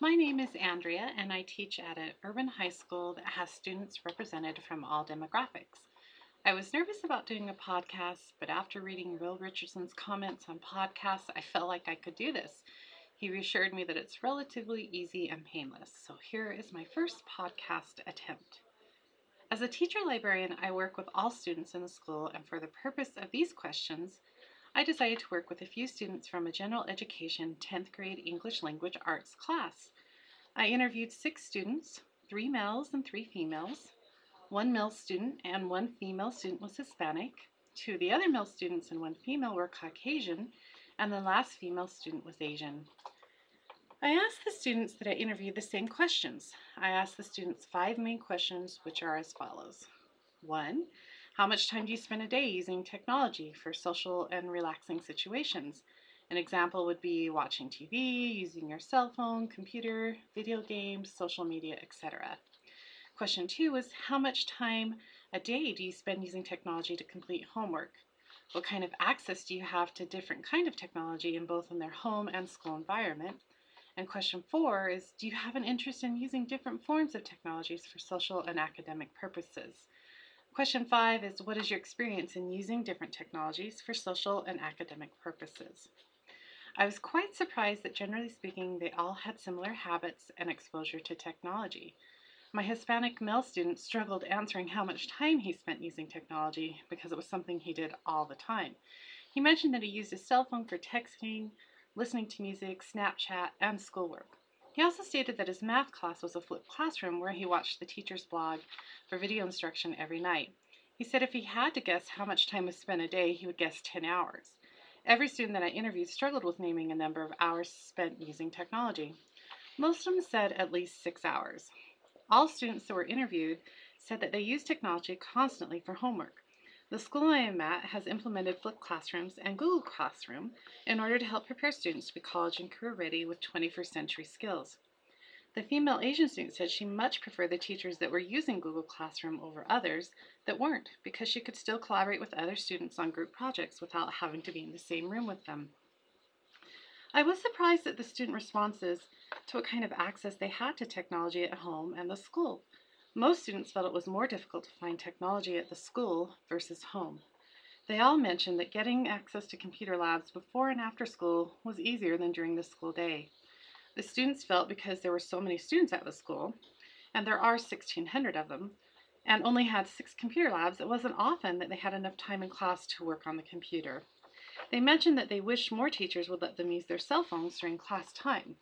My name is Andrea, and I teach at an urban high school that has students represented from all demographics. I was nervous about doing a podcast, but after reading Will Richardson's comments on podcasts, I felt like I could do this. He reassured me that it's relatively easy and painless. So here is my first podcast attempt. As a teacher librarian, I work with all students in the school, and for the purpose of these questions, I decided to work with a few students from a general education 10th grade English language arts class. I interviewed six students, three males and three females. One male student and one female student was Hispanic. Two of the other male students and one female were Caucasian, and the last female student was Asian. I asked the students that I interviewed the same questions. I asked the students five main questions, which are as follows. One, how much time do you spend a day using technology for social and relaxing situations? An example would be watching TV, using your cell phone, computer, video games, social media, etc. Question two is how much time a day do you spend using technology to complete homework? What kind of access do you have to different kind of technology in both in their home and school environment? And question four is do you have an interest in using different forms of technologies for social and academic purposes? Question five is what is your experience in using different technologies for social and academic purposes? I was quite surprised that generally speaking, they all had similar habits and exposure to technology. My Hispanic male student struggled answering how much time he spent using technology because it was something he did all the time. He mentioned that he used his cell phone for texting, listening to music, Snapchat, and schoolwork. He also stated that his math class was a flipped classroom where he watched the teacher's blog for video instruction every night. He said if he had to guess how much time was spent a day, he would guess 10 hours. Every student that I interviewed struggled with naming a number of hours spent using technology. Most of them said at least six hours. All students that were interviewed said that they use technology constantly for homework. The school I am at has implemented flipped classrooms and Google Classroom in order to help prepare students to be college and career ready with 21st century skills. The female Asian student said she much preferred the teachers that were using Google Classroom over others that weren't because she could still collaborate with other students on group projects without having to be in the same room with them. I was surprised at the student responses to what kind of access they had to technology at home and the school. Most students felt it was more difficult to find technology at the school versus home. They all mentioned that getting access to computer labs before and after school was easier than during the school day. The students felt because there were so many students at the school, and there are 1,600 of them, and only had six computer labs, it wasn't often that they had enough time in class to work on the computer. They mentioned that they wished more teachers would let them use their cell phones during class time.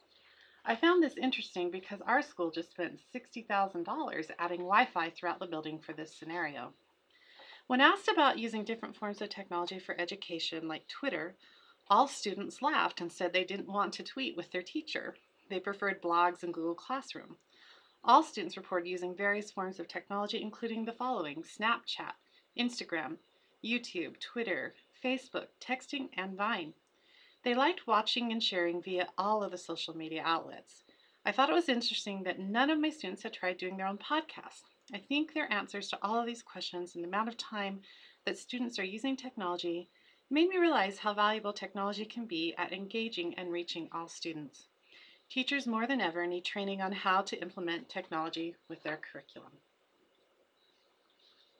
I found this interesting because our school just spent $60,000 adding Wi-Fi throughout the building for this scenario. When asked about using different forms of technology for education, like Twitter, all students laughed and said they didn't want to tweet with their teacher. They preferred blogs and Google Classroom. All students reported using various forms of technology, including the following Snapchat, Instagram, YouTube, Twitter, Facebook, texting, and Vine. They liked watching and sharing via all of the social media outlets. I thought it was interesting that none of my students had tried doing their own podcast. I think their answers to all of these questions and the amount of time that students are using technology made me realize how valuable technology can be at engaging and reaching all students. Teachers more than ever need training on how to implement technology with their curriculum.